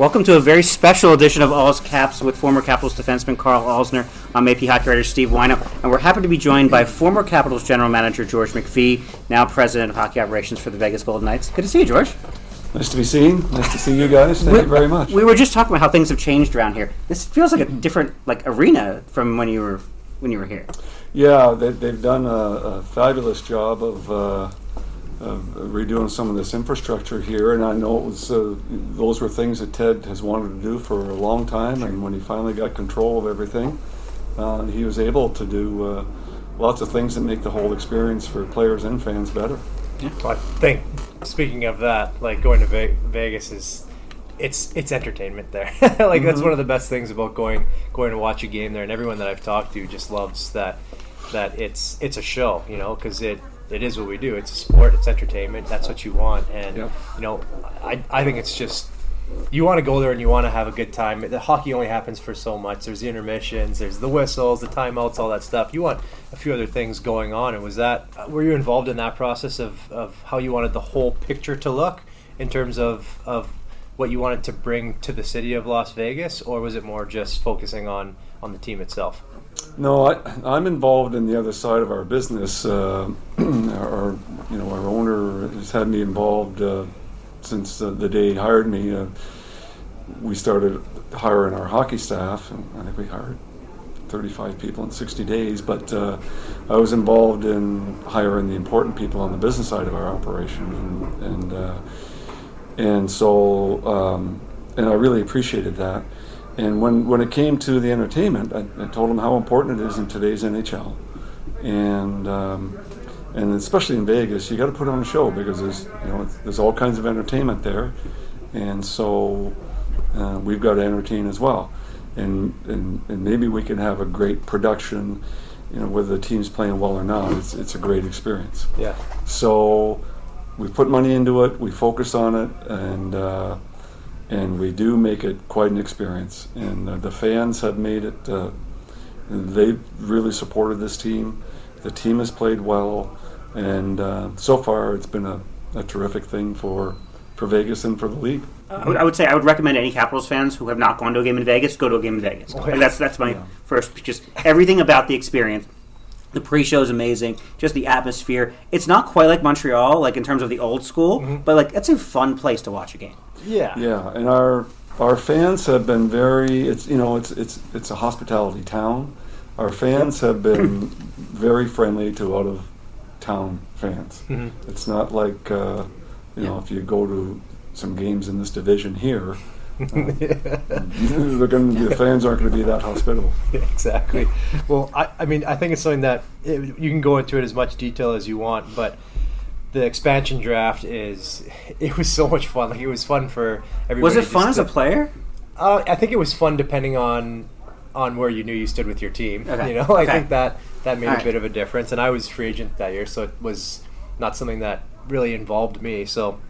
Welcome to a very special edition of All's Caps with former Capitals defenseman Karl Alzner. I'm AP hockey writer Steve Whyno, and we're happy to be joined by former Capitals general manager George McPhee, now president of hockey operations for the Vegas Golden Knights. Good to see you, George. Nice to be seen. Nice to see you guys. Thank you very much. We were just talking about how things have changed around here. This feels like a different like arena from when you were when you were here. Yeah, they, they've done a, a fabulous job of, uh, of redoing some of this infrastructure here, and I know it was uh, those were things that Ted has wanted to do for a long time, and when he finally got control of everything, uh, he was able to do uh, lots of things that make the whole experience for players and fans better. Well, I think speaking of that, like going to Ve- Vegas is it's it's entertainment there. like that's one of the best things about going going to watch a game there, and everyone that I've talked to just loves that that it's it's a show, you know, because it it is what we do. It's a sport. It's entertainment. That's what you want, and Yep. you know, I I think it's just. You want to go there and you want to have a good time. The hockey only happens for so much. There's the intermissions, there's the whistles, the timeouts, all that stuff. You want a few other things going on. And was that were you involved in that process of, of how you wanted the whole picture to look in terms of of what you wanted to bring to the city of Las Vegas, or was it more just focusing on on the team itself? No, I, I'm involved in the other side of our business. Uh, our, you know, our owner has had me involved uh, since uh, the day he hired me. Uh, we started hiring our hockey staff, and I think we hired 35 people in 60 days. But uh, I was involved in hiring the important people on the business side of our operation, and and, uh, and so um, and I really appreciated that. And when, when it came to the entertainment, I, I told them how important it is in today's NHL, and um, and especially in Vegas, you got to put on a show because there's you know there's all kinds of entertainment there, and so uh, we've got to entertain as well, and, and and maybe we can have a great production, you know whether the team's playing well or not. It's it's a great experience. Yeah. So we put money into it, we focus on it, and uh, and we do make it quite an experience. And uh, the fans have made it. Uh, they've really supported this team. The team has played well, and uh, so far it's been a, a terrific thing for for Vegas and for the league. I would, I would say I would recommend any Capitals fans who have not gone to a game in Vegas go to a game in Vegas. And that's that's my first. Just everything about the experience. The pre-show is amazing. Just the atmosphere. It's not quite like Montreal, like in terms of the old school, but like it's a fun place to watch a game. Yeah. Yeah, and our our fans have been very. It's you know it's it's it's a hospitality town. Our fans have been very friendly to out of town fans. It's not like uh, you know if you go to some games in this division here. uh, they're going to, the fans aren't going to be that hospitable. exactly. Well, I, I mean, I think it's something that it, you can go into it as much detail as you want, but the expansion draft is it was so much fun. Like it was fun for everybody. Was it fun as a player? Uh, I think it was fun depending on on where you knew you stood with your team. Okay. You know, I think that that made All a right. bit of a difference. And I was free agent that year, so it was not something that really involved me. So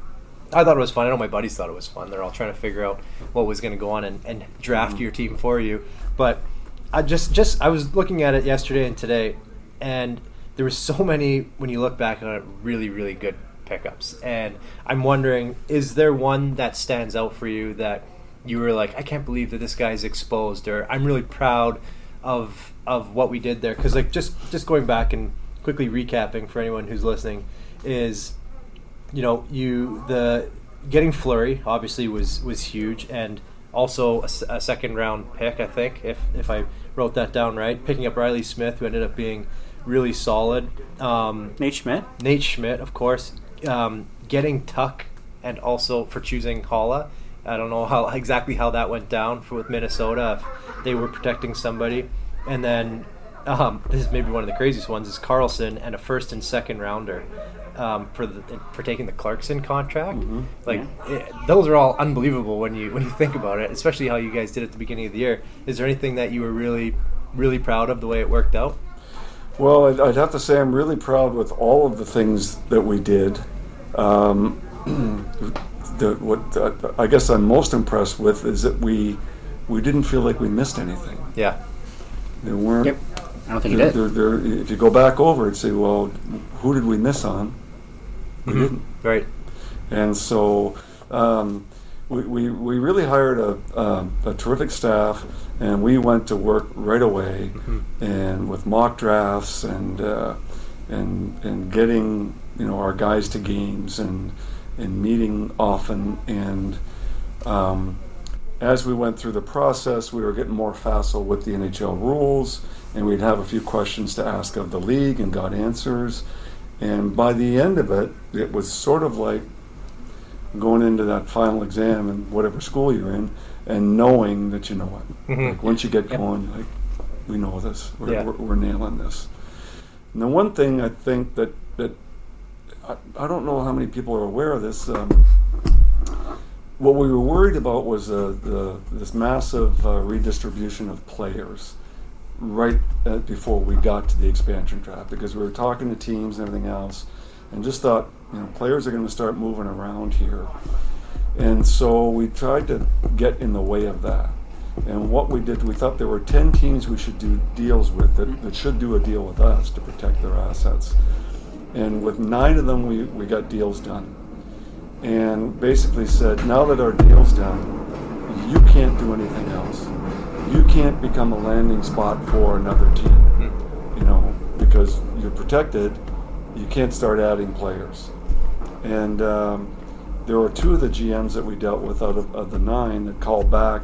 I thought it was fun. I know my buddies thought it was fun. They're all trying to figure out what was going to go on and, and draft Mm-hmm. your team for you. But I just just I was looking at it yesterday and today, and there were so many when you look back on it, really really good pickups. And I'm wondering, is there one that stands out for you that you were like, I can't believe that this guy's exposed, or I'm really proud of of what we did there? Because like just just going back and quickly recapping for anyone who's listening is you know, you the getting Fleury obviously was was huge, and also a second round pick, I think, if if I wrote that down right. Picking up Reilly Smith, who ended up being really solid. Um, Nate Schmidt. Nate Schmidt, of course, um, getting Tuch, and also for choosing Haula. I don't know how exactly how that went down for with Minnesota. If they were protecting somebody, and then um, this is maybe one of the craziest ones is Karlsson and a first and second rounder um, for the for taking the Clarkson contract. Like it, those are all unbelievable when you when you think about it, especially how you guys did at the beginning of the year. Is there anything that you were really really proud of the way it worked out? Well, I'd, I'd have to say I'm really proud with all of the things that we did. Um, the, what uh, I guess I'm most impressed with is that we we didn't feel like we missed anything. Yeah. There weren't. Yep. I don't think he there, did. there, there, if you go back over and say, well, who did we miss on? We didn't. Right. And so um, we, we, we really hired a, um, a terrific staff, and we went to work right away, and with mock drafts and uh, and and getting you know our guys to games and and meeting often and. Um, as we went through the process, we were getting more facile with the NHL rules, and we'd have a few questions to ask of the league and got answers. And by the end of it, it was sort of like going into that final exam in whatever school you're in and knowing that you know it. Like once you get going, like, we know this, we're, Yeah. we're, we're nailing this. And the one thing I think that, that I, I don't know how many people are aware of this. Um, what we were worried about was uh, the, this massive uh, redistribution of players right uh, before we got to the expansion draft because we were talking to teams and everything else and just thought, you know, players are going to start moving around here. And so we tried to get in the way of that. And what we did, we thought there were 10 teams we should do deals with that, that should do a deal with us to protect their assets. And with nine of them, we, we got deals done and basically said, now that our deal's done, you can't do anything else. You can't become a landing spot for another team, hmm. you know, because you're protected. You can't start adding players. And um, there were two of the GMs that we dealt with out of, of the nine that called back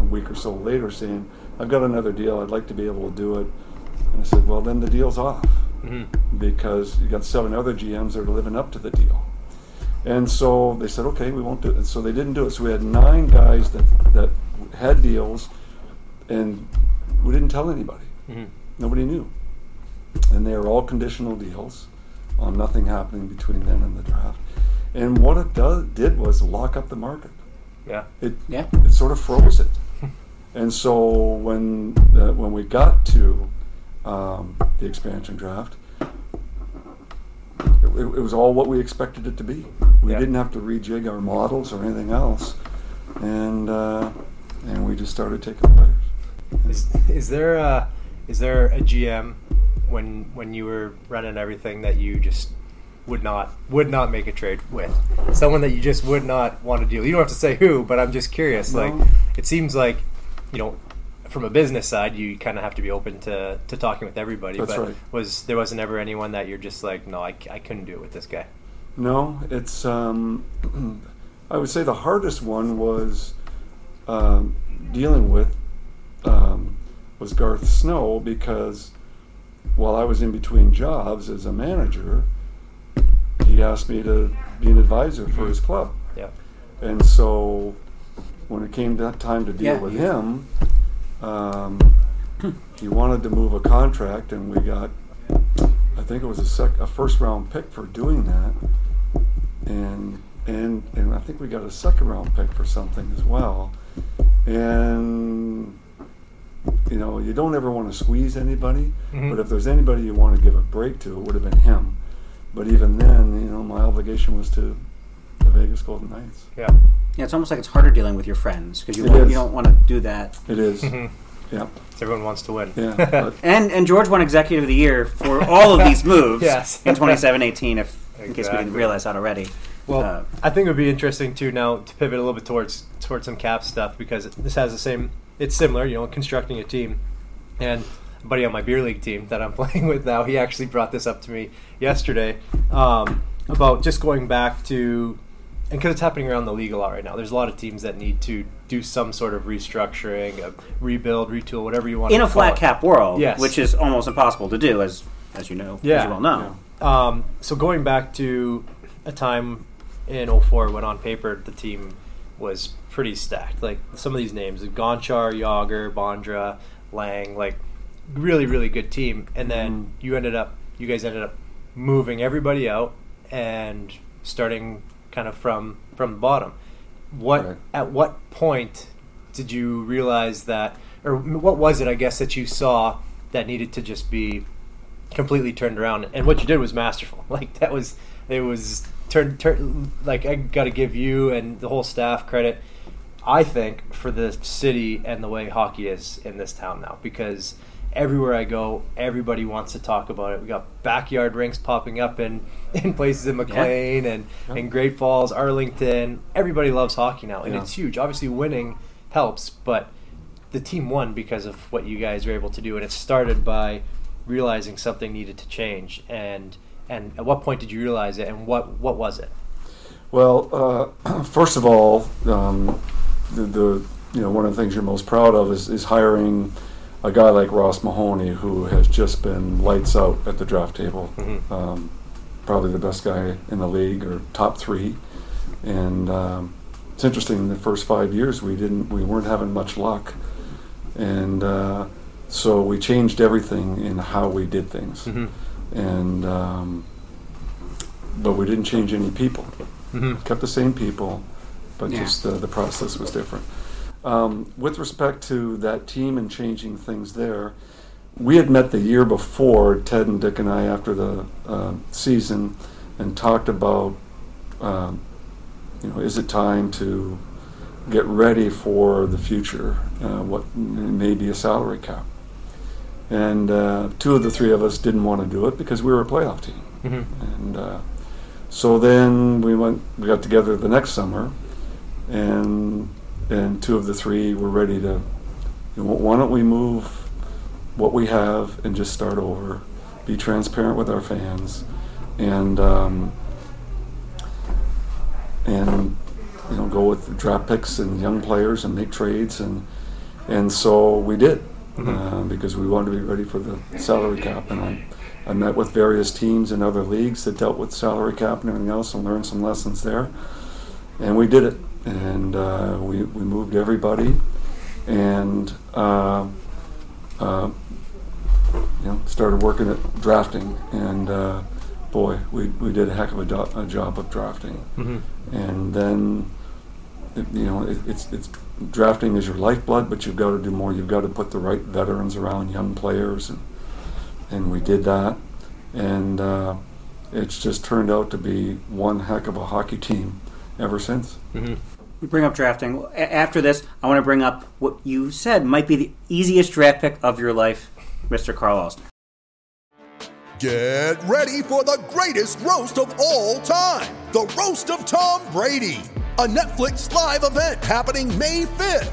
a week or so later saying, I've got another deal. I'd like to be able to do it. And I said, well, then the deal's off because you got seven other GMs that are living up to the deal. And so they said, okay, we won't do it. And so they didn't do it. So we had nine guys that, that had deals, and we didn't tell anybody. Nobody knew. And they were all conditional deals on nothing happening between then and the draft. And what it does, did was lock up the market. Yeah. It, Yeah. it sort of froze it. and so when, uh, when we got to um, the expansion draft, it, it was all what we expected it to be. We Yeah. didn't have to rejig our models or anything else, and uh, and we just started taking players. Is, is there a is there a GM when when you were running everything that you just would not would not make a trade with someone that you just would not want to deal? You don't have to say who, but I'm just curious. No. Like it seems like you know from a business side, you kind of have to be open to, to talking with everybody. That's but right. was there wasn't ever anyone that you're just like, no, I, I couldn't do it with this guy. No, it's. Um, I would say the hardest one was um, dealing with um, was Garth Snow because while I was in between jobs as a manager, he asked me to be an advisor for his club, Yeah. and so when it came that time to deal Yeah, with you- him, um, he wanted to move a contract, and we got. I think it was a sec, a first round pick for doing that, and and and I think we got a second round pick for something as well, and you know you don't ever want to squeeze anybody, Mhm. but if there's anybody you want to give a break to, it would have been him. But even then, you know, my obligation was to the Vegas Golden Knights. Yeah. Yeah, it's almost like it's harder dealing with your friends because you, want, you don't want to do that. It is. Mhm. yeah, Everyone wants to win. yeah. And and George won Executive of the Year for all of these moves Yes. in 27-18, if in case we didn't realize that already. Well, Uh, I think it would be interesting too now to pivot a little bit towards towards some cap stuff because this has the same. It's similar, you know, constructing a team. And a buddy on my beer league team that I'm playing with now, he actually brought this up to me yesterday um, about just going back to and because it's happening around the league a lot right now, there's a lot of teams that need to do some sort of restructuring, a rebuild, retool, whatever you want. To do. In a flat it. cap world, Yes. which is almost impossible to do, as as you know, Yeah. as you well know. Um, so going back to a time in 04 when on paper the team was pretty stacked. Like some of these names, Gonchar, Jagr, Bondra, Lang, like really, really good team. And then mm-hmm. you ended up, you guys ended up moving everybody out and starting kind of from from the bottom. What Right. at what point did you realize that, or what was it? I guess that you saw that needed to just be completely turned around. And what you did was masterful. Like that was it was turned turn like I got to give you and the whole staff credit. I think for the city and the way hockey is in this town now because everywhere I go, everybody wants to talk about it. We got backyard rinks popping up in, in places in McLean and in Great Falls, Arlington. Everybody loves hockey now, and Yeah. it's huge. Obviously, winning helps, but the team won because of what you guys were able to do, and it started by realizing something needed to change. And and at what point did you realize it, and what what was it? Well, uh, first of all, um, the, the you know one of the things you're most proud of is, is hiring a guy like Ross Mahoney, who has just been lights out at the draft table. Um, probably the best guy in the league, or top three. And um, it's interesting. In the first five years, we didn't we weren't having much luck, and uh, so we changed everything in how we did things. And um, but we didn't change any people. Kept the same people, but Yeah. just uh, the process was different. Um, with respect to that team and changing things there, we had met the year before, Ted and Dick and I, after the uh, season, and talked about, um, you know, is it time to get ready for the future? Uh, what may be a salary cap? And uh, two of the three of us didn't want to do it because we were a playoff team. And uh, so then we went, we got together the next summer, and and two of the three were ready to. You know, why don't we move what we have and just start over? Be transparent with our fans, and um, and you know go with draft picks and young players and make trades and and so we did uh, because we wanted to be ready for the salary cap and I, I met with various teams in other leagues that dealt with salary cap and everything else and learned some lessons there and we did it and uh, we, we moved everybody and uh, uh, you know started working at drafting. And uh, boy we, we did a heck of a, do- a job of drafting. And then it, you know it, it's it's drafting is your lifeblood but you've got to do more. You've got to put the right veterans around young players. And and we did that. And uh, it's just turned out to be one heck of a hockey team ever since We bring up drafting. A- After this, I want to bring up what you said might be the easiest draft pick of your life, Mr. Karl Alzner. Get ready for the greatest roast of all time the Roast of Tom Brady, a Netflix live event happening May 5th.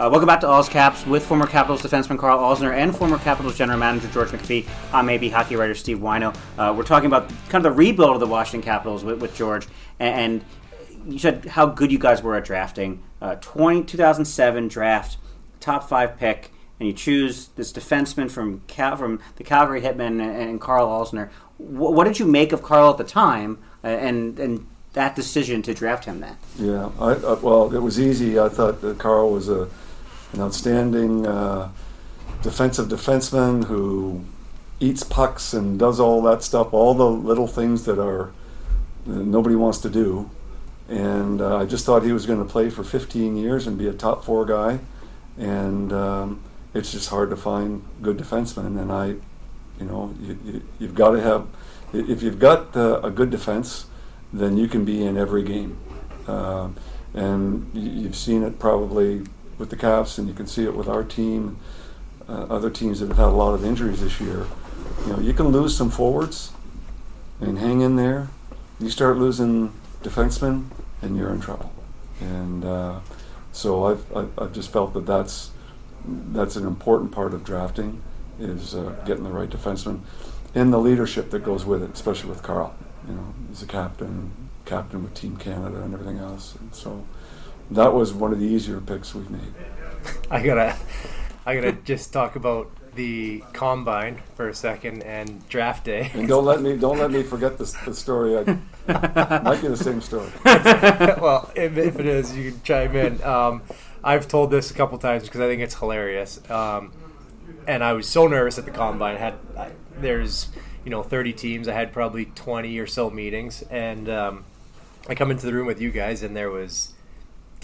Uh, welcome back to All's Caps with former Capitals defenseman Karl Alzner and former Capitals general manager George McPhee. I'm AP hockey writer Steve Whyno. Uh, we're talking about kind of the rebuild of the Washington Capitals with, with George. And, and you said how good you guys were at drafting. Uh, 20, 2007 draft, top five pick, and you choose this defenseman from Cal- from the Calgary Hitmen and, and Karl Alzner. Wh- what did you make of Karl at the time uh, and, and that decision to draft him then? Yeah, I, uh, well, it was easy. I thought that Karl was a, an outstanding uh, defensive defenseman who eats pucks and does all that stuff, all the little things that are that nobody wants to do. And uh, I just thought he was going to play for 15 years and be a top four guy. And um, it's just hard to find good defensemen. And I, you know, you, you, you've got to have, if you've got uh, a good defense, then you can be in every game. Uh, and you've seen it probably with the Caps, and you can see it with our team, uh, other teams that have had a lot of injuries this year. You know, you can lose some forwards and hang in there. You start losing defensemen, and you're in trouble. And uh, so I've, I've, I've just felt that that's that's an important part of drafting is uh, getting the right defenseman and the leadership that goes with it, especially with Karl. You know, he's a captain, captain with Team Canada and everything else. And so that was one of the easier picks we've made. I gotta, I gotta just talk about the combine for a second and draft day. And don't let me don't let me forget the, the story. I, might be the same story. well, if, if it is, you can chime in. Um, I've told this a couple times because I think it's hilarious. Um, and I was so nervous at the combine. I had I, there's you know 30 teams. I had probably 20 or so meetings, and um, I come into the room with you guys, and there was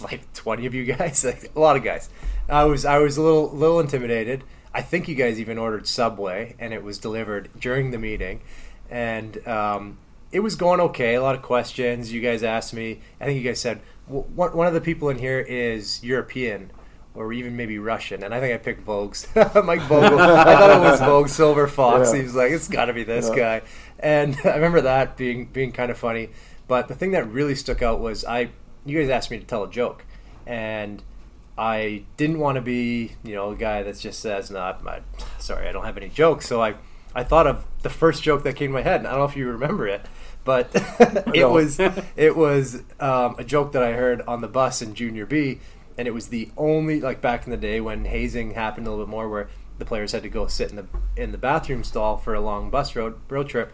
like 20 of you guys, like a lot of guys. I was I was a little little intimidated. I think you guys even ordered Subway, and it was delivered during the meeting, and um, it was going okay. A lot of questions. You guys asked me. I think you guys said "W- one one of the people in here is European. Or even maybe Russian, and I think I picked Vogue's. Mike Vogel. I thought it was Vogue Silver Fox. Yeah. He was like, "It's got to be this Yeah. guy," and I remember that being being kind of funny. But the thing that really stuck out was I. You guys asked me to tell a joke, and I didn't want to be, you know, a guy that just says, "No, I'm, sorry, I don't have any jokes." So I, I thought of the first joke that came to my head. And I don't know if you remember it, but it was it was um, a joke that I heard on the bus in Junior B, and it was the only like back in the day when hazing happened a little bit more, where the players had to go sit in the in the bathroom stall for a long bus road road trip,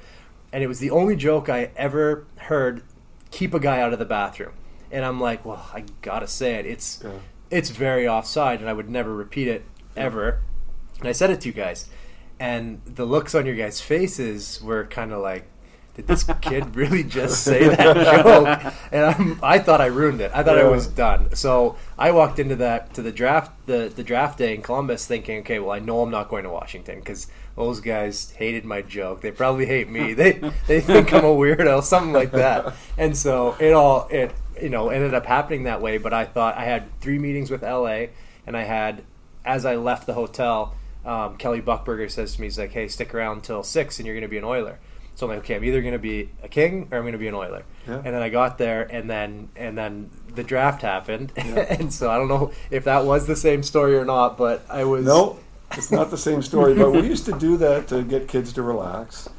and it was the only joke I ever heard keep a guy out of the bathroom. And I'm like, well, I gotta say it. It's Yeah. it's very offside, and I would never repeat it ever. And I said it to you guys, and the looks on your guys' faces were kind of like, did this kid really just say that joke? And I'm, I thought I ruined it. I thought I was done. So I walked into that to the draft the the draft day in Columbus, thinking, okay, well, I know I'm not going to Washington because those guys hated my joke. They probably hate me. They they think I'm a weirdo, something like that. And so it all it you know ended up happening that way. But I thought I had three meetings with LA, and I had as I left the hotel, um, Kelly Buchberger says to me, he's like, hey, stick around till six, and you're going to be an Oiler. So I'm like, okay, I'm either going to be a King or I'm going to be an Oiler. Yeah. And then I got there, and then and then the draft happened, and so I don't know if that was the same story or not, but I was No, it's not the same story. But we used to do that to get kids to relax.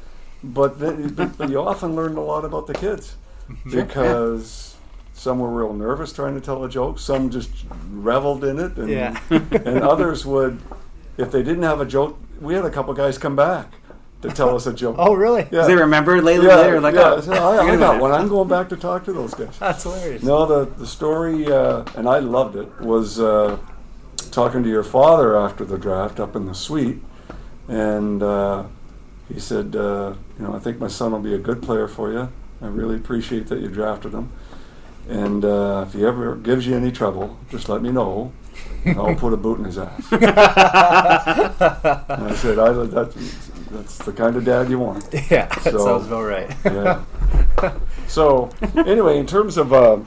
But then, but, but you often learned a lot about the kids because some were real nervous trying to tell a joke. Some just reveled in it, and Yeah. and others would, if they didn't have a joke, we had a couple guys come back to tell us a joke. Oh, really? Yeah. They remember later. Yeah, later, like, yeah, oh, so I, I got one. I'm going back to talk to those guys. That's hilarious. No, the the story, uh, and I loved it, was uh, talking to your father after the draft up in the suite, and uh, he said, uh, "You know, I think my son will be a good player for you. I really appreciate that you drafted him, and uh, if he ever gives you any trouble, just let me know." I'll put a boot in his ass. and I said, I, that, "That's the kind of dad you want." Yeah, that So- sounds about right. yeah. So anyway, in terms of uh,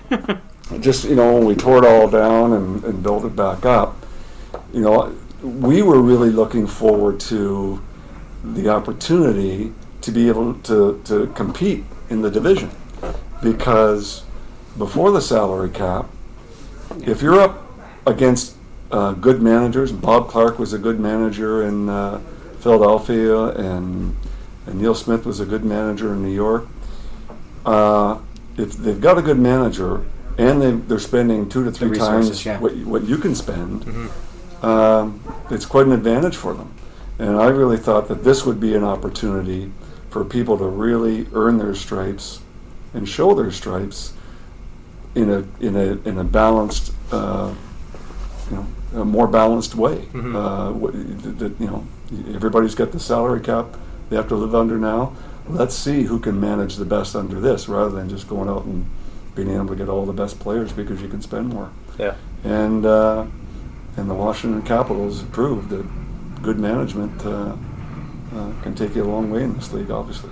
just you know when we tore it all down and, and built it back up, you know, we were really looking forward to the opportunity to be able to, to compete in the division because before the salary cap, if you're up against uh, good managers, Bob Clarke was a good manager in uh, Philadelphia, and, and Neil Smith was a good manager in New York. Uh, if they've got a good manager and they, they're spending two to three times yeah. what, what you can spend, um, it's quite an advantage for them. And I really thought that this would be an opportunity for people to really earn their stripes and show their stripes in a in a in a balanced uh, you know a more balanced way. Mhm. Uh, you know, everybody's got the salary cap they have to live under now. Let's see who can manage the best under this, rather than just going out and being able to get all the best players because you can spend more. Yeah. And uh, and the Washington Capitals proved that good management uh, uh, can take you a long way in this league. Obviously.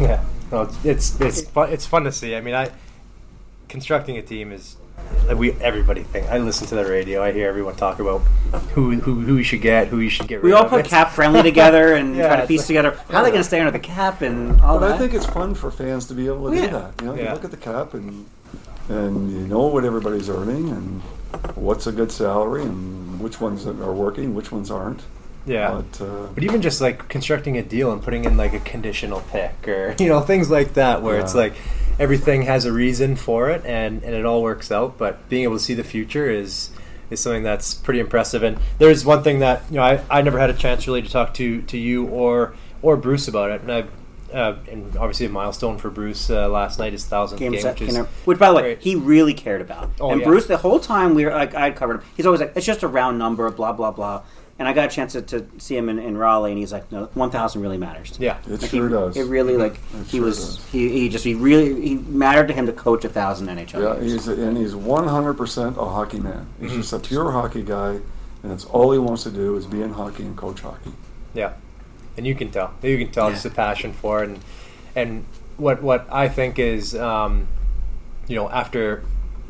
Yeah, no, it's it's it's fun, it's fun to see. I mean, I constructing a team is like we everybody think. I listen to the radio. I hear everyone talk about who who who you should get, who you should get. We all of. put It's- cap friendly together and Yeah, try to piece like- together how are they going to stay under the cap and all but that. I think it's fun for fans to be able to do yeah. that. You know, you look at the cap and and you know what everybody's earning and what's a good salary and which ones are working, which ones aren't. Yeah. But, uh, But even just like constructing a deal and putting in like a conditional pick or you know things like that where it's like everything has a reason for it and and it all works out. But being able to see the future is is something that's pretty impressive. And there's one thing that you know I, I never had a chance really to talk to to you or or Bruce about it. And I uh, and obviously a milestone for Bruce uh, last night his thousandth Game game, which is you know, which by the way great. he really cared about. Oh, and yeah. Bruce, the whole time we were like I covered him, he's always like it's just a round number, blah blah blah. And I got a chance to, to see him in, in Raleigh, and he's like, "No, one thousand really matters." to me." Yeah. It Like, sure he, does. It really like It he sure was does. he, he just he really he mattered to him to coach a thousand NHL Yeah, games. he's and he's one hundred percent a hockey man. He's Mhm. just a pure hockey guy, and it's all he wants to do is be in hockey and coach hockey. Yeah, and you can tell. You can tell Yeah. just a passion for it, and and what what I think is, um, you know, after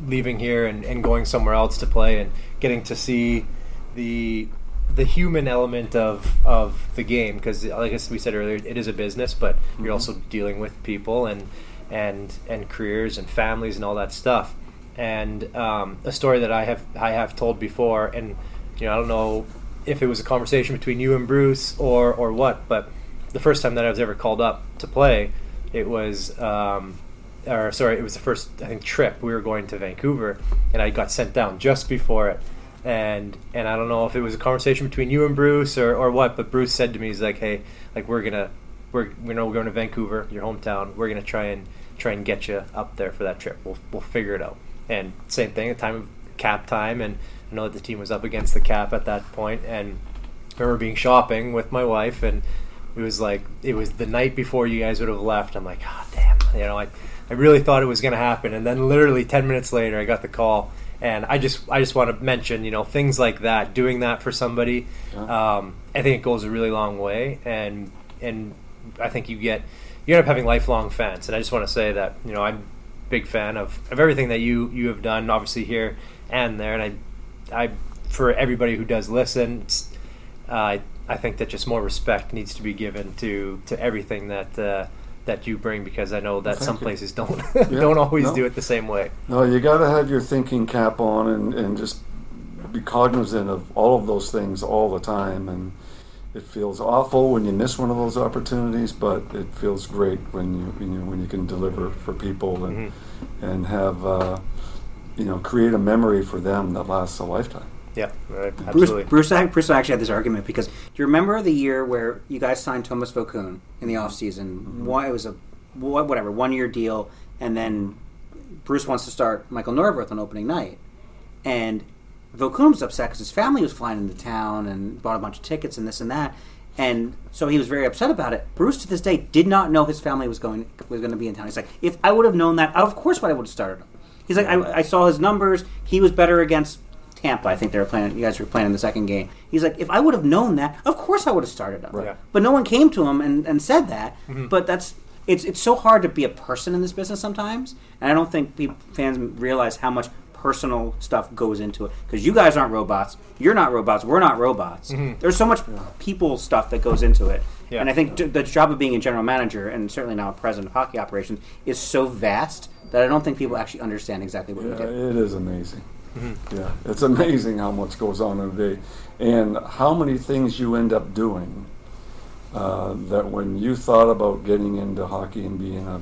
leaving here and, and going somewhere else to play and getting to see the the human element of of the game because like as we said earlier it is a business but you're Mhm. also dealing with people and and and careers and families and all that stuff. And um, a story that I have I have told before and you know I don't know if it was a conversation between you and Bruce or or what but the first time that I was ever called up to play it was um, or sorry, it was the first I think trip. We were going to Vancouver, and I got sent down just before it, and and I don't know if it was a conversation between you and Bruce or, or what, but Bruce said to me, he's like, hey, like we're gonna we're we know we're going to Vancouver, your hometown, we're gonna try and try and get you up there for that trip. We'll we'll figure it out. And same thing, at time of cap time, and I know that the team was up against the cap at that point, and I remember being shopping with my wife and it was like it was the night before you guys would have left. I'm like, God damn, you know, I, I really thought it was to happen, and then literally ten minutes later, I got the call, and I just I just want to mention, you know, things like that, doing that for somebody, um, I think it goes a really long way, and and I think you get you end up having lifelong fans, and I just want to say that you know I'm a big fan of, of everything that you you have done, obviously here and there, and I I for everybody who does listen. Uh, I think that just more respect needs to be given to to everything that uh, that you bring because I know that Thank some you. places don't Yeah, don't always no. do it the same way. No, you got to have your thinking cap on and, and just be cognizant of all of those things all the time. And it feels awful when you miss one of those opportunities, but it feels great when you, when you when you can deliver for people and and have uh, you know create a memory for them that lasts a lifetime. Yeah, right, Bruce, absolutely. Bruce, Bruce actually had this argument because do you remember the year where you guys signed Thomas Vokoun in the mm-hmm. offseason? Mm-hmm. Why it was a whatever one year deal, and then Bruce wants to start Michael Neuvirth on opening night, and Vokoun was upset because his family was flying into town and bought a bunch of tickets and this and that, and so he was very upset about it. Bruce to this day did not know his family was going was going to be in town. He's like, if I would have known that, of course, I would have started him. He's like, I, I saw his numbers. He was better against Tampa. I think they were playing. You guys were playing in the second game. He's like, if I would have known that, of course I would have started him. Right. Yeah. But no one came to him and, and said that. Mhm. But that's it's it's so hard to be a person in this business sometimes, and I don't think people, fans realize how much personal stuff goes into it. Because you guys aren't robots. You're not robots. We're not robots. Mhm. There's so much people stuff that goes into it. Yeah. And I think j- the job of being a general manager and certainly now a president of hockey operations is so vast that I don't think people actually understand exactly what Yeah, we do. it is amazing. Mhm. Yeah, it's amazing how much goes on in a day, and how many things you end up doing. Uh, that when you thought about getting into hockey and being a,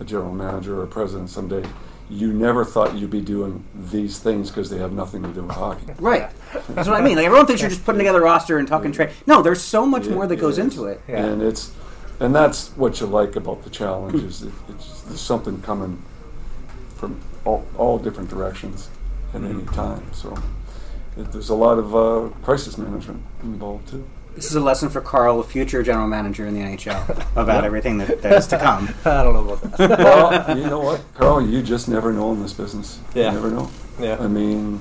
a general manager or a president someday, you never thought you'd be doing these things because they have nothing to do with hockey. Right. That's what I mean. Like everyone thinks you're just putting together a roster and talking trade. No, there's so much more that goes is. into it. and it's and that's what you like about the challenge is it, it's there's something coming from all, all different directions at any time. So it, there's a lot of uh, crisis management involved too. This is a lesson for Karl, the future general manager in the NHL, about everything that, that is to come. I don't know about that. well, you know what, Karl? You just never know in this business. Yeah. You never know. Yeah. I mean,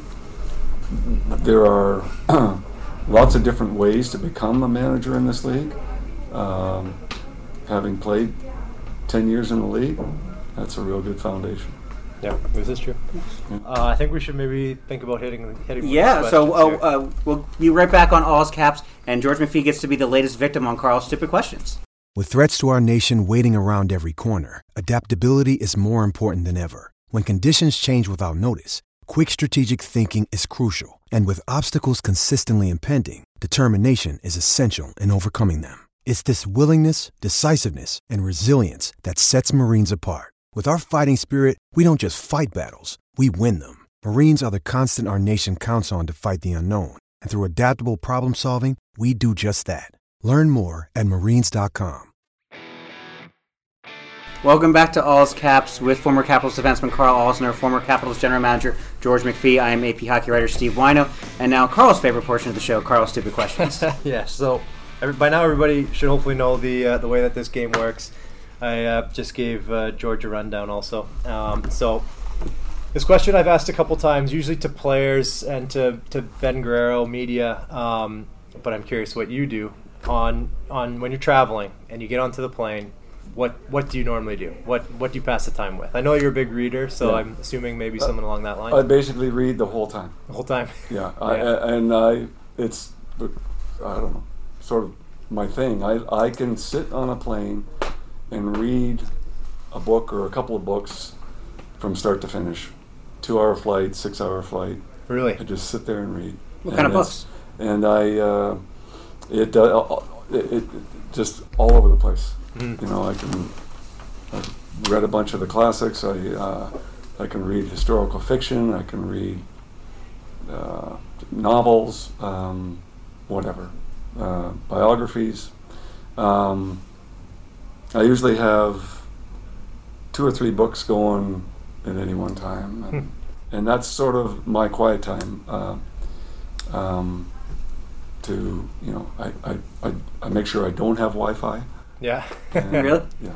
there are lots of different ways to become a manager in this league. Um, having played 10 years in the league, that's a real good foundation. Yeah, is this is true. Uh, I think we should maybe think about hitting hitting. one of Yeah, so uh, here. uh, we'll be right back on All's Caps, and George McPhee gets to be the latest victim on Karl's stupid questions. With threats to our nation waiting around every corner, adaptability is more important than ever. When conditions change without notice, quick strategic thinking is crucial. And with obstacles consistently impending, determination is essential in overcoming them. It's this willingness, decisiveness, and resilience that sets Marines apart. With our fighting spirit, we don't just fight battles, we win them. Marines are the constant our nation counts on to fight the unknown. And through adaptable problem solving, we do just that. Learn more at marines.com. Welcome back to All's Caps with former Capitals defenseman Karl Alzner, former Capitals general manager George McPhee. I am AP hockey writer Steve Whyno, and now Karl's favorite portion of the show, Karl's stupid questions. yeah, so every, by now everybody should hopefully know the uh, the way that this game works. I uh, just gave uh, George a rundown also. Um, so this question I've asked a couple times, usually to players and to, to Ben Guerrero, media, um, but I'm curious what you do on on when you're traveling and you get onto the plane. What what do you normally do? What what do you pass the time with? I know you're a big reader, so Yeah. I'm assuming maybe something along that line. I basically read the whole time. the whole time. Yeah, I, Yeah. and I, it's, I don't know, sort of my thing. I, I can sit on a plane and read a book or a couple of books from start to finish. Two hour flight, six hour flight. Really? I just sit there and read. What And kind of books? And I, uh, it, uh, it, it just all over the place. Mm. You know, I can. I've read a bunch of the classics. I uh, I can read historical fiction. I can read uh, novels, um, whatever, uh, biographies. Um, I usually have two or three books going at any one time, and, and that's sort of my quiet time. Uh, um, to you know, I, I, I, I make sure I don't have Wi-Fi. Yeah. And, Really? Yeah.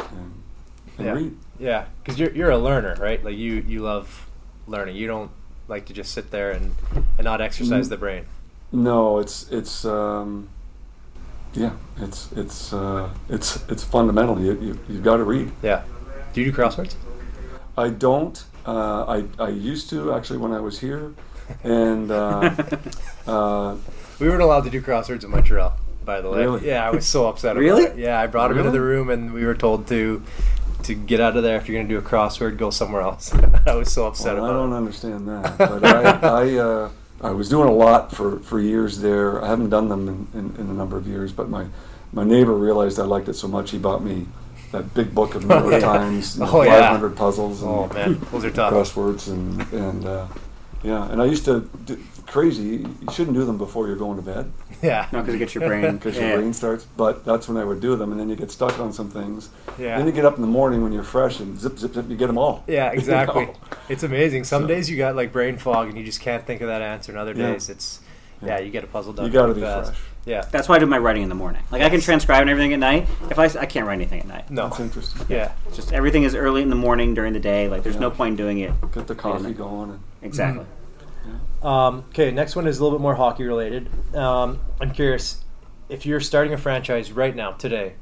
And, and Yeah. read. Yeah, because you're you're a learner, right? Like you you love learning. You don't like to just sit there and and not exercise Mm. the brain. No, it's it's um, yeah, it's it's uh, it's it's fundamental. You you you've got to read. Yeah. Do you do crosswords? I don't. Uh, I I used to actually when I was here, and uh, uh, We weren't allowed to do crosswords in Montreal. By the way, Really? yeah, I was so upset. Really? It. Yeah, I brought him into the room, and we were told to to get out of there. If you're going to do a crossword, go somewhere else. I was so upset well, I don't it. understand that. But I I, uh, I was doing a lot for, for years there. I haven't done them in, in, in a number of years. But my my neighbor realized I liked it so much he bought me that big book of New York Yeah. Times, you know, Oh, yeah. 500 puzzles. And, Oh man, those are tough. crosswords and and uh, yeah, and I used to do, crazy. You shouldn't do them before you're going to bed Yeah. Not because it gets your brain. because yeah. your brain starts. But that's when I would do them, and then you get stuck on some things. Yeah. Then you get up in the morning when you're fresh and zip zip zip, you get them all. Yeah, You exactly. know? It's amazing. Some So- days you got like brain fog and you just can't think of that answer. And other Yeah. days it's yeah, Yeah. you get a puzzle done. You got to be fast. fresh. Yeah. That's why I do my writing in the morning. Like I can transcribe and everything at night. If I, I can't write anything at night. No. That's interesting. Yeah. It's just everything is early in the morning during the day. Like there's no point in doing it. Get the coffee going. And, Exactly. Um, okay, next one is a little bit more hockey related. Um, I'm curious if you're starting a franchise right now, today,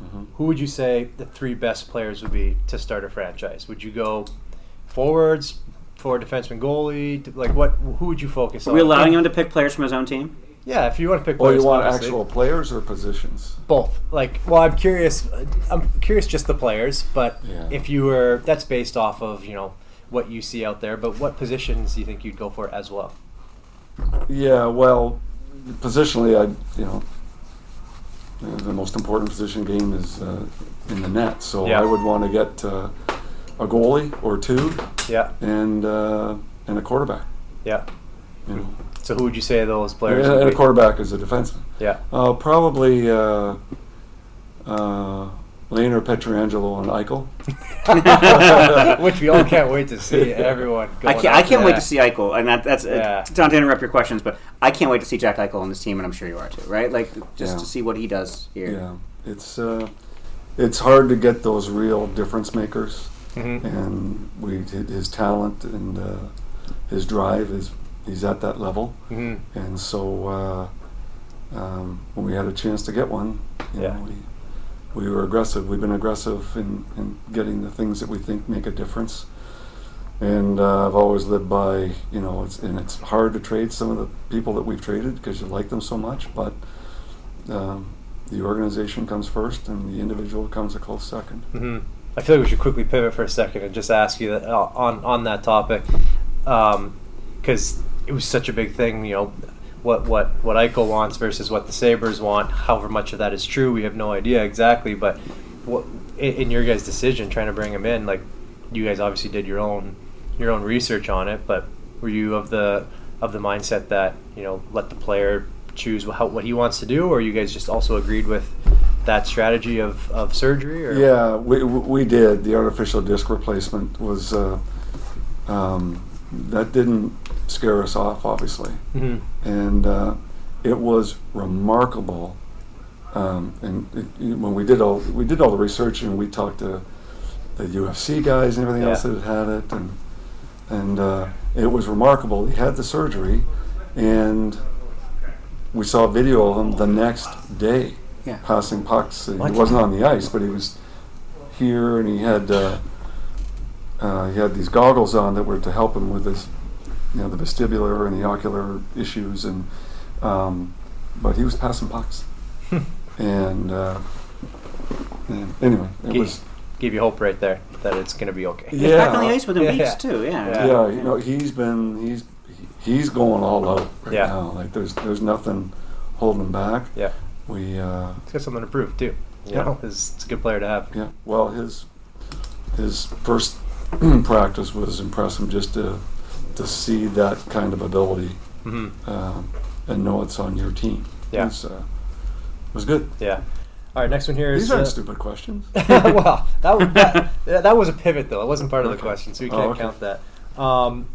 Mm-hmm. who would you say the three best players would be to start a franchise? Would you go forwards, forward defenseman, goalie? Like what? Who would you focus Are on? we allowing him to pick players from his own team? Yeah, if you want to pick. oh, you want obviously. actual players or positions? both? Like, well, I'm curious. I'm curious just the players, but Yeah. if you were, that's based off of you know what you see out there. But what positions do you think you'd go for as well? Yeah, well, positionally, I you know uh, the most important position game is uh, in the net. So Yeah. I would want to get uh, a goalie or two Yeah, and uh, and a quarterback. yeah. You know, So who would you say those players? and, and a quarterback is a defenseman. Yeah. Uh, probably uh, uh, Lane or Pietrangelo and Eichel. Which we all can't wait to see. Everyone. I can't, I can't wait to see Eichel, and that, that's Yeah. uh, not to interrupt your questions, but I can't wait to see Jack Eichel on this team, and I'm sure you are too, right? Like just Yeah. to see what he does here. Yeah, it's uh, it's hard to get those real difference makers, Mhm. and we his talent and uh, his drive is he's at that level, Mhm. and so uh, um, when we had a chance to get one, you Yeah. know, we we were aggressive. We've been aggressive in, in getting the things that we think make a difference. And uh, I've always lived by, you know, it's, and it's hard to trade some of the people that we've traded because you like them so much, but um, the organization comes first and the individual comes a close 2nd hmm I feel like we should quickly pivot for a second and just ask you that, uh, on on that topic, because it was such a big thing. You know, what what what Eichel wants versus what the Sabres want. However much of that is true, we have no idea exactly. But what in, your guys' decision, trying to bring him in, like you guys obviously did your own your own research on it, but were you of the of the mindset that you know let the player choose how, what he wants to do, or you guys just also agreed with that strategy of, of surgery? Or? Yeah, we, we did. The artificial disc replacement was, uh, um, that didn't scare us off, obviously. Mhm. And uh, it was remarkable. Um, and it, when we did all we did all the research and we talked to the UFC guys and everything else Yeah. that had it and and uh, it was remarkable. He had the surgery, and we saw a video of him the next day Yeah. passing pucks. He What? wasn't on the ice, but he was here, and he had uh, uh, he had these goggles on that were to help him with his, you know, the vestibular and the ocular issues, and um, but he was passing pucks, and, uh, and anyway, it Gi- was give you hope right there that it's going to be okay. He's back on the Yeah. ice within Yeah. weeks too. Yeah. Yeah. yeah, you know, he's been he's he's going all out right Yeah. now. Like there's there's nothing holding him back. Yeah, We uh, it's got something to prove too. You Yeah. know, it's, it's a good player to have. yeah. Well, his his first practice was impressive just to to see that kind of ability hmm um, and know it's on your team. Yeah. It was, uh, was good. Yeah. All right, next one here is. These aren't uh, stupid questions. well, that, was- that that was a pivot though. It wasn't part of the Okay. question, so we Oh, can't okay. count that. Um,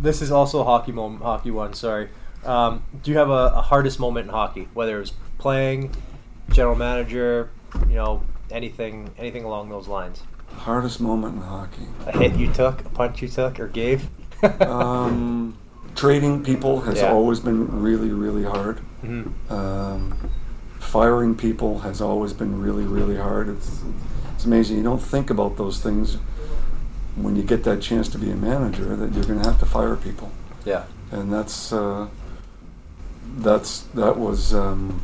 this is also a hockey moment, hockey one. Sorry. Um, do you have a, a hardest moment in hockey, whether it was playing, general manager, you know, anything, anything along those lines? Hardest moment in hockey. A hit you took, a punch you took, or gave? Um, trading people has Yeah. always been really, really hard. Mhm. Um, firing people has always been really, really hard. It's, it's amazing. You don't think about those things when you get that chance to be a manager that you're going to have to fire people, Yeah. and that's uh, that's that was um,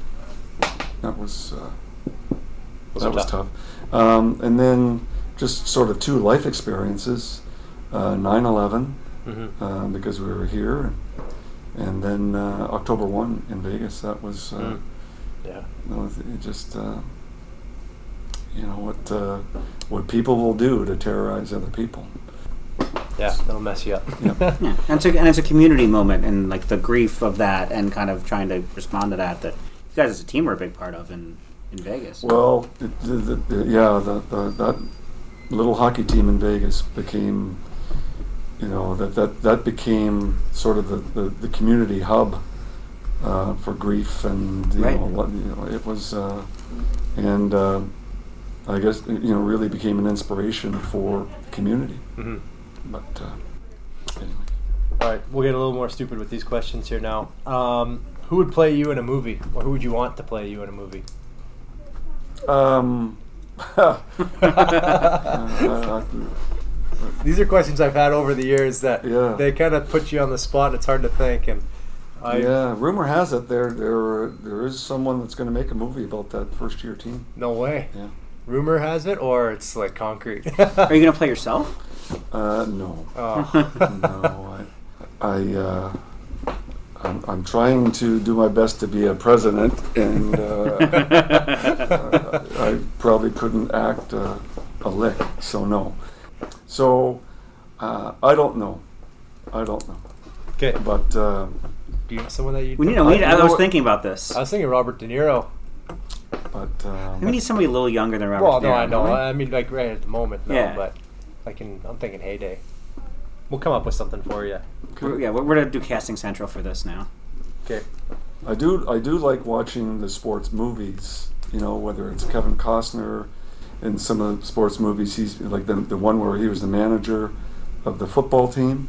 that was uh, Those that was tough. tough. Um, and then just sort of two life experiences: uh, 9/11 hmm uh, because we were here, and then uh, October one in Vegas. That was, uh, Mm. Yeah. that was- it just uh, you know what uh, what people will do to terrorize other people. Yeah, that'll mess you up. Yeah. Yeah, and it's, a, and it's a community moment, and like the grief of that, and kind of trying to respond to that. That you guys as a team were a big part of in, in Vegas. Well, it, the, the, the, yeah, the, the, that little hockey team in Vegas became, you know, that that, that became sort of the, the, the community hub uh, for grief, and you Right. know, what, you know, it was, uh, and uh, I guess you know, really became an inspiration for the community. hmm But uh, anyway, All right, we'll get a little more stupid with these questions here now. Um, who would play you in a movie, or who would you want to play you in a movie? um, uh, uh, These are questions I've had over the years that Yeah. they kind of put you on the spot. and It's hard to think, and I yeah, rumor has it there there there is someone that's going to make a movie about that first year team. no way. Yeah. Rumor has it, or it's like concrete. Are you going to play yourself? Uh, no, Oh. no. I, I uh, I'm, I'm trying to do my best to be a president, and uh, uh, I probably couldn't act uh, a lick. So no. So uh, I don't know. I don't know. Okay, But uh, do you know someone that you? We need. We need I- I, was what- thinking about this. I was thinking Robert De Niro. but But um, We need somebody a little younger than Robert Well, De Niro, no, I know. I mean, like right at the moment, no. Yeah. But I can. I'm thinking heyday. We'll come up with something for you. We're- yeah, we're, we're gonna do casting central for this now. Okay. I do I do like watching the sports movies. You know, whether it's Kevin Costner in some of the sports movies. He's like the the one where he was the manager of the football team.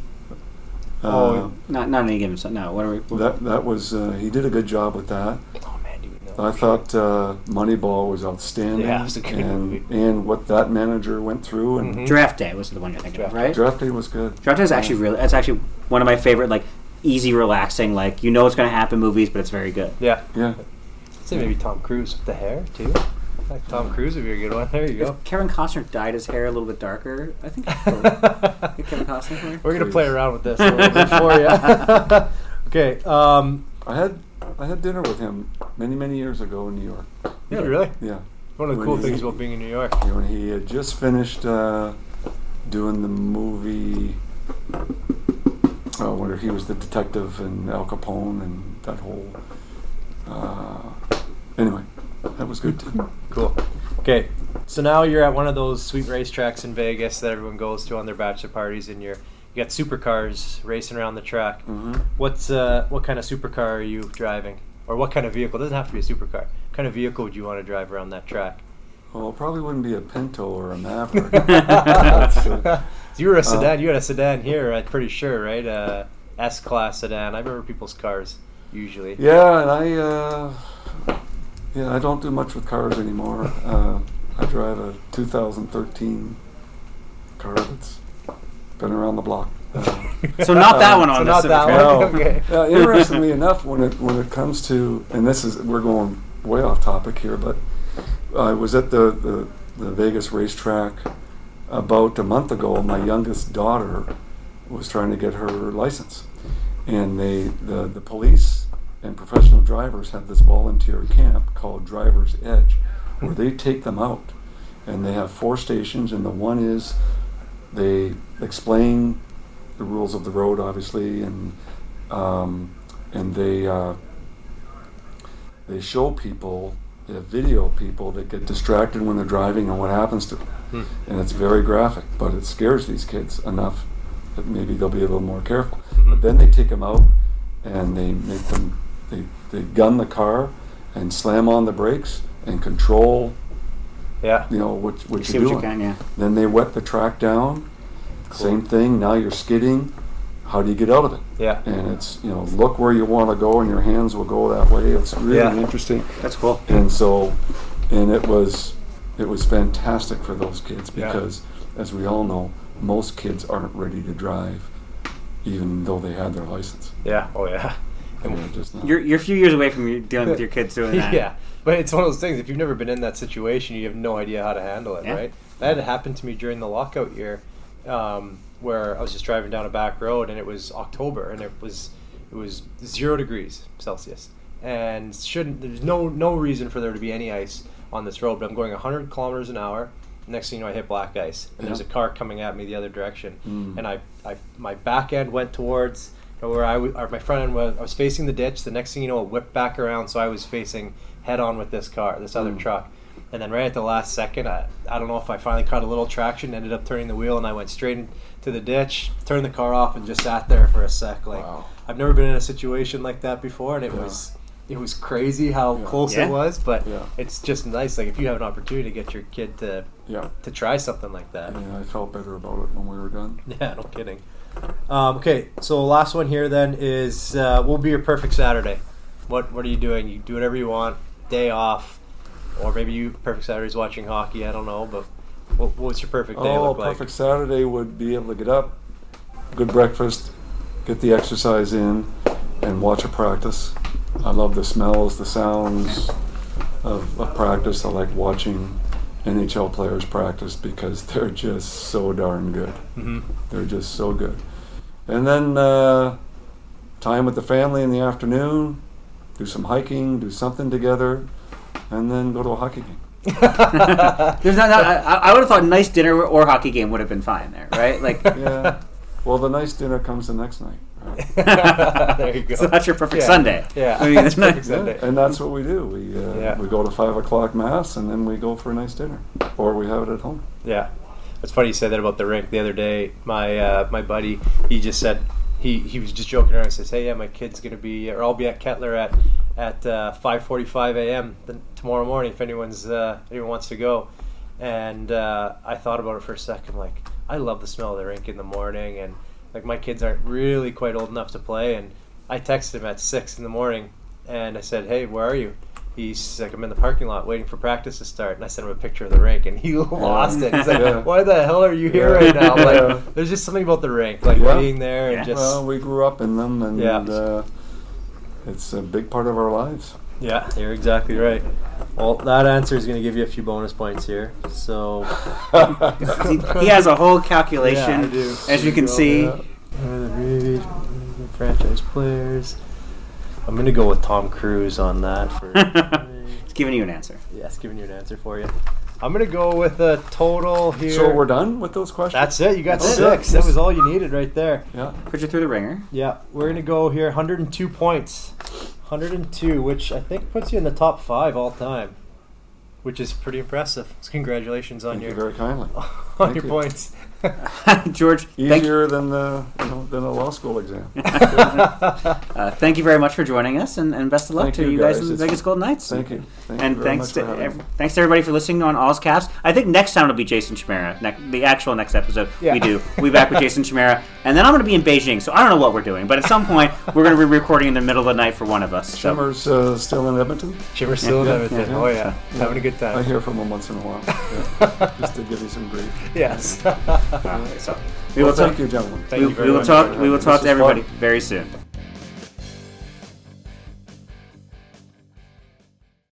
Oh, Not not any given. No, what are we? Uh, that that was uh, he did a good job with that. Oh man, you know. I thought uh, Moneyball was outstanding, Yeah, it was a good and movie. Mm-hmm. and what that manager went through, and Draft Day was the one you're thinking of, right? Draft Day was good. Draft Day is actually really. That's actually one of my favorite, like easy, relaxing. Like you know what's gonna happen movies, but it's very good. Yeah. Yeah. I'd say maybe Tom Cruise with the hair too. Like Tom Cruise would be a good one. There you go. If Kevin Costner dyed his hair a little bit darker, I think. I'd go with Kevin Costner. for it. We're gonna play around with this a little bit for you. okay. Um, I had I had dinner with him many many years ago in New York. yeah, really? Yeah. One of the When cool he- things about being in New York. When he had just finished uh, doing the movie, I uh, where he was the detective in Al Capone and that whole. Uh, anyway, that was good too. Cool. Okay, so now you're at one of those sweet racetracks in Vegas that everyone goes to on their bachelor parties, and you're you got supercars racing around the track. hmm What's uh, what kind of supercar are you driving, or what kind of vehicle? It doesn't have to be a supercar. What kind of vehicle would you want to drive around that track? Well, it probably wouldn't be a Pinto or a Maverick. That's, uh, you were a sedan. you had a sedan here. I'm pretty sure, right? Uh, S class sedan. I remember people's cars usually. yeah, and I. Uh, yeah, I don't do much with cars anymore. Uh, I drive a 2013 car that's been around the block. Uh, So not that one on so this. not that No. okay. Yeah, interestingly enough, when it when it comes to and this is we're going way off topic here, but I was at the the, the Vegas racetrack about a month ago. My youngest daughter was trying to get her license, and they the the police and professional drivers have this volunteer camp called Drivers Edge, where they take them out, and they have four stations, and the one is they explain the rules of the road, obviously, and um, and they uh, they show people, they video people that get distracted when they're driving and what happens to them, Hmm. and it's very graphic, but it scares these kids enough that maybe they'll be a little more careful. Mm-hmm. But then they take them out and they make them they gun the car and slam on the brakes and control Yeah. you know what what See you're what you can, yeah. Then they wet the track down. Same thing. Now you're skidding. How do you get out of it? Yeah. And it's you know look where you want to go, and your hands will go that way. It's really Yeah. interesting. That's cool. And so, and it was it was fantastic for those kids Yeah. because, as we all know, most kids aren't ready to drive, even though they had their license. Yeah. Oh yeah. And they're just. You're you're a few years away from dealing with your kids doing that. yeah, but it's one of those things. If you've never been in that situation, you have no idea how to handle it, Yeah. right? That had happened to me during the lockout year, um, where I was just driving down a back road, and it was October, and it was it was zero degrees Celsius, and shouldn't there's no no reason for there to be any ice on this road. But I'm going 100 kilometers an hour. Next thing you know, I hit black ice, and there's a car coming at me the other direction, Mm. and I, I my back end went towards where I w- or my front end was I was facing the ditch. The next thing you know, it whipped back around, so I was facing head on with this car, this other Mm. truck. And then right at the last second, I, I don't know if I finally caught a little traction, ended up turning the wheel, and I went straight into the ditch, turned the car off, and just sat there for a sec. Like Wow. I've never been in a situation like that before, and it Yeah. was it was crazy how Yeah. close Yeah. it was. But Yeah. it's just nice, like if you have an opportunity to get your kid to yeah. to try something like that. Yeah, I felt better about it when we were done. Yeah, no kidding. Um, okay, so last one here then is uh, will be your perfect Saturday. What what are you doing? You do whatever you want, day off, or maybe you perfect Saturday is watching hockey. I don't know, but what, what's your perfect day Oh, look like? perfect Saturday would be able to get up, good breakfast, get the exercise in, and watch a practice. I love the smells, the sounds of, of practice. I like watching NHL players practice because they're just so darn good. hmm They're just so good. And then uh, time with the family in the afternoon, do some hiking, do something together, and then go to a hockey game. There's not, not I, I would have thought a nice dinner or hockey game would have been fine there, right? Like yeah. Well, the nice dinner comes the next night. Right? there you go. So that's your perfect Yeah. Sunday. Yeah, I mean, that's it's not- perfect Sunday. And that's what we do. We uh, Yeah. we go to five o'clock mass, and then we go for a nice dinner, or we have it at home. Yeah, it's funny you said that about the rink. The other day, my uh, my buddy, he just said he, he was just joking around. He says, "Hey, yeah, my kid's gonna be, or I'll be at Kettler at at uh, five forty five a.m. the- tomorrow morning if anyone's uh, anyone wants to go." And uh, I thought about it for a second. Like, I love the smell of the rink in the morning, and like my kids aren't really quite old enough to play. And I texted him at six in the morning, and I said, "Hey, where are you?" He's like, I'm in the parking lot waiting for practice to start. And I sent him a picture of the rink, and he lost it. He's like, Why the hell are you here Yeah. right now? I'm Yeah. like, there's just something about the rink, like Yeah. being there and just. well, we grew up in them, and Yeah. uh, it's a big part of our lives. Yeah, you're exactly right. Well, that answer is going to give you a few bonus points here. So. he has a whole calculation, Yeah, as you can see. Read, franchise players. I'm going to go with Tom Cruise on that. For He's giving you an answer. Yes, giving you an answer for you. I'm going to go with a total here. So we're done with those questions. That's it. You got That's it. six. That was all you needed right there. Yeah. Put you through the ringer. Yeah, we're gonna go here. 102 points, 102, which I think puts you in the top five all time, which is pretty impressive. So congratulations on Thank you your very kindly. on Thank your you. points. George, thank, Easier than the than a law school exam. uh, thank you very much for joining us, and, and best of luck Thank to you, you guys, guys. in the Vegas Golden Knights. Thank you. Thank you and very thanks much to for ev- me. thanks to everybody for listening on All's Caps. I think next time it'll be Jason Chimera. Ne- the actual next episode Yeah. we do. We'll be back with Jason Chimera, and then I'm going to be in Beijing, so I don't know what we're doing. But at some point, we're going to be recording in the middle of the night for one of us. So. Shimmer's uh, still in Edmonton. Shimmer's still in Edmonton. yeah, Oh yeah. yeah, having a good time. I hear from him once in a while, yeah. just to give you some grief. Yes. Uh, so we Well, will thank talk. you, gentlemen. Thank we, you very we will much. talk. We will talk to everybody fun. very soon.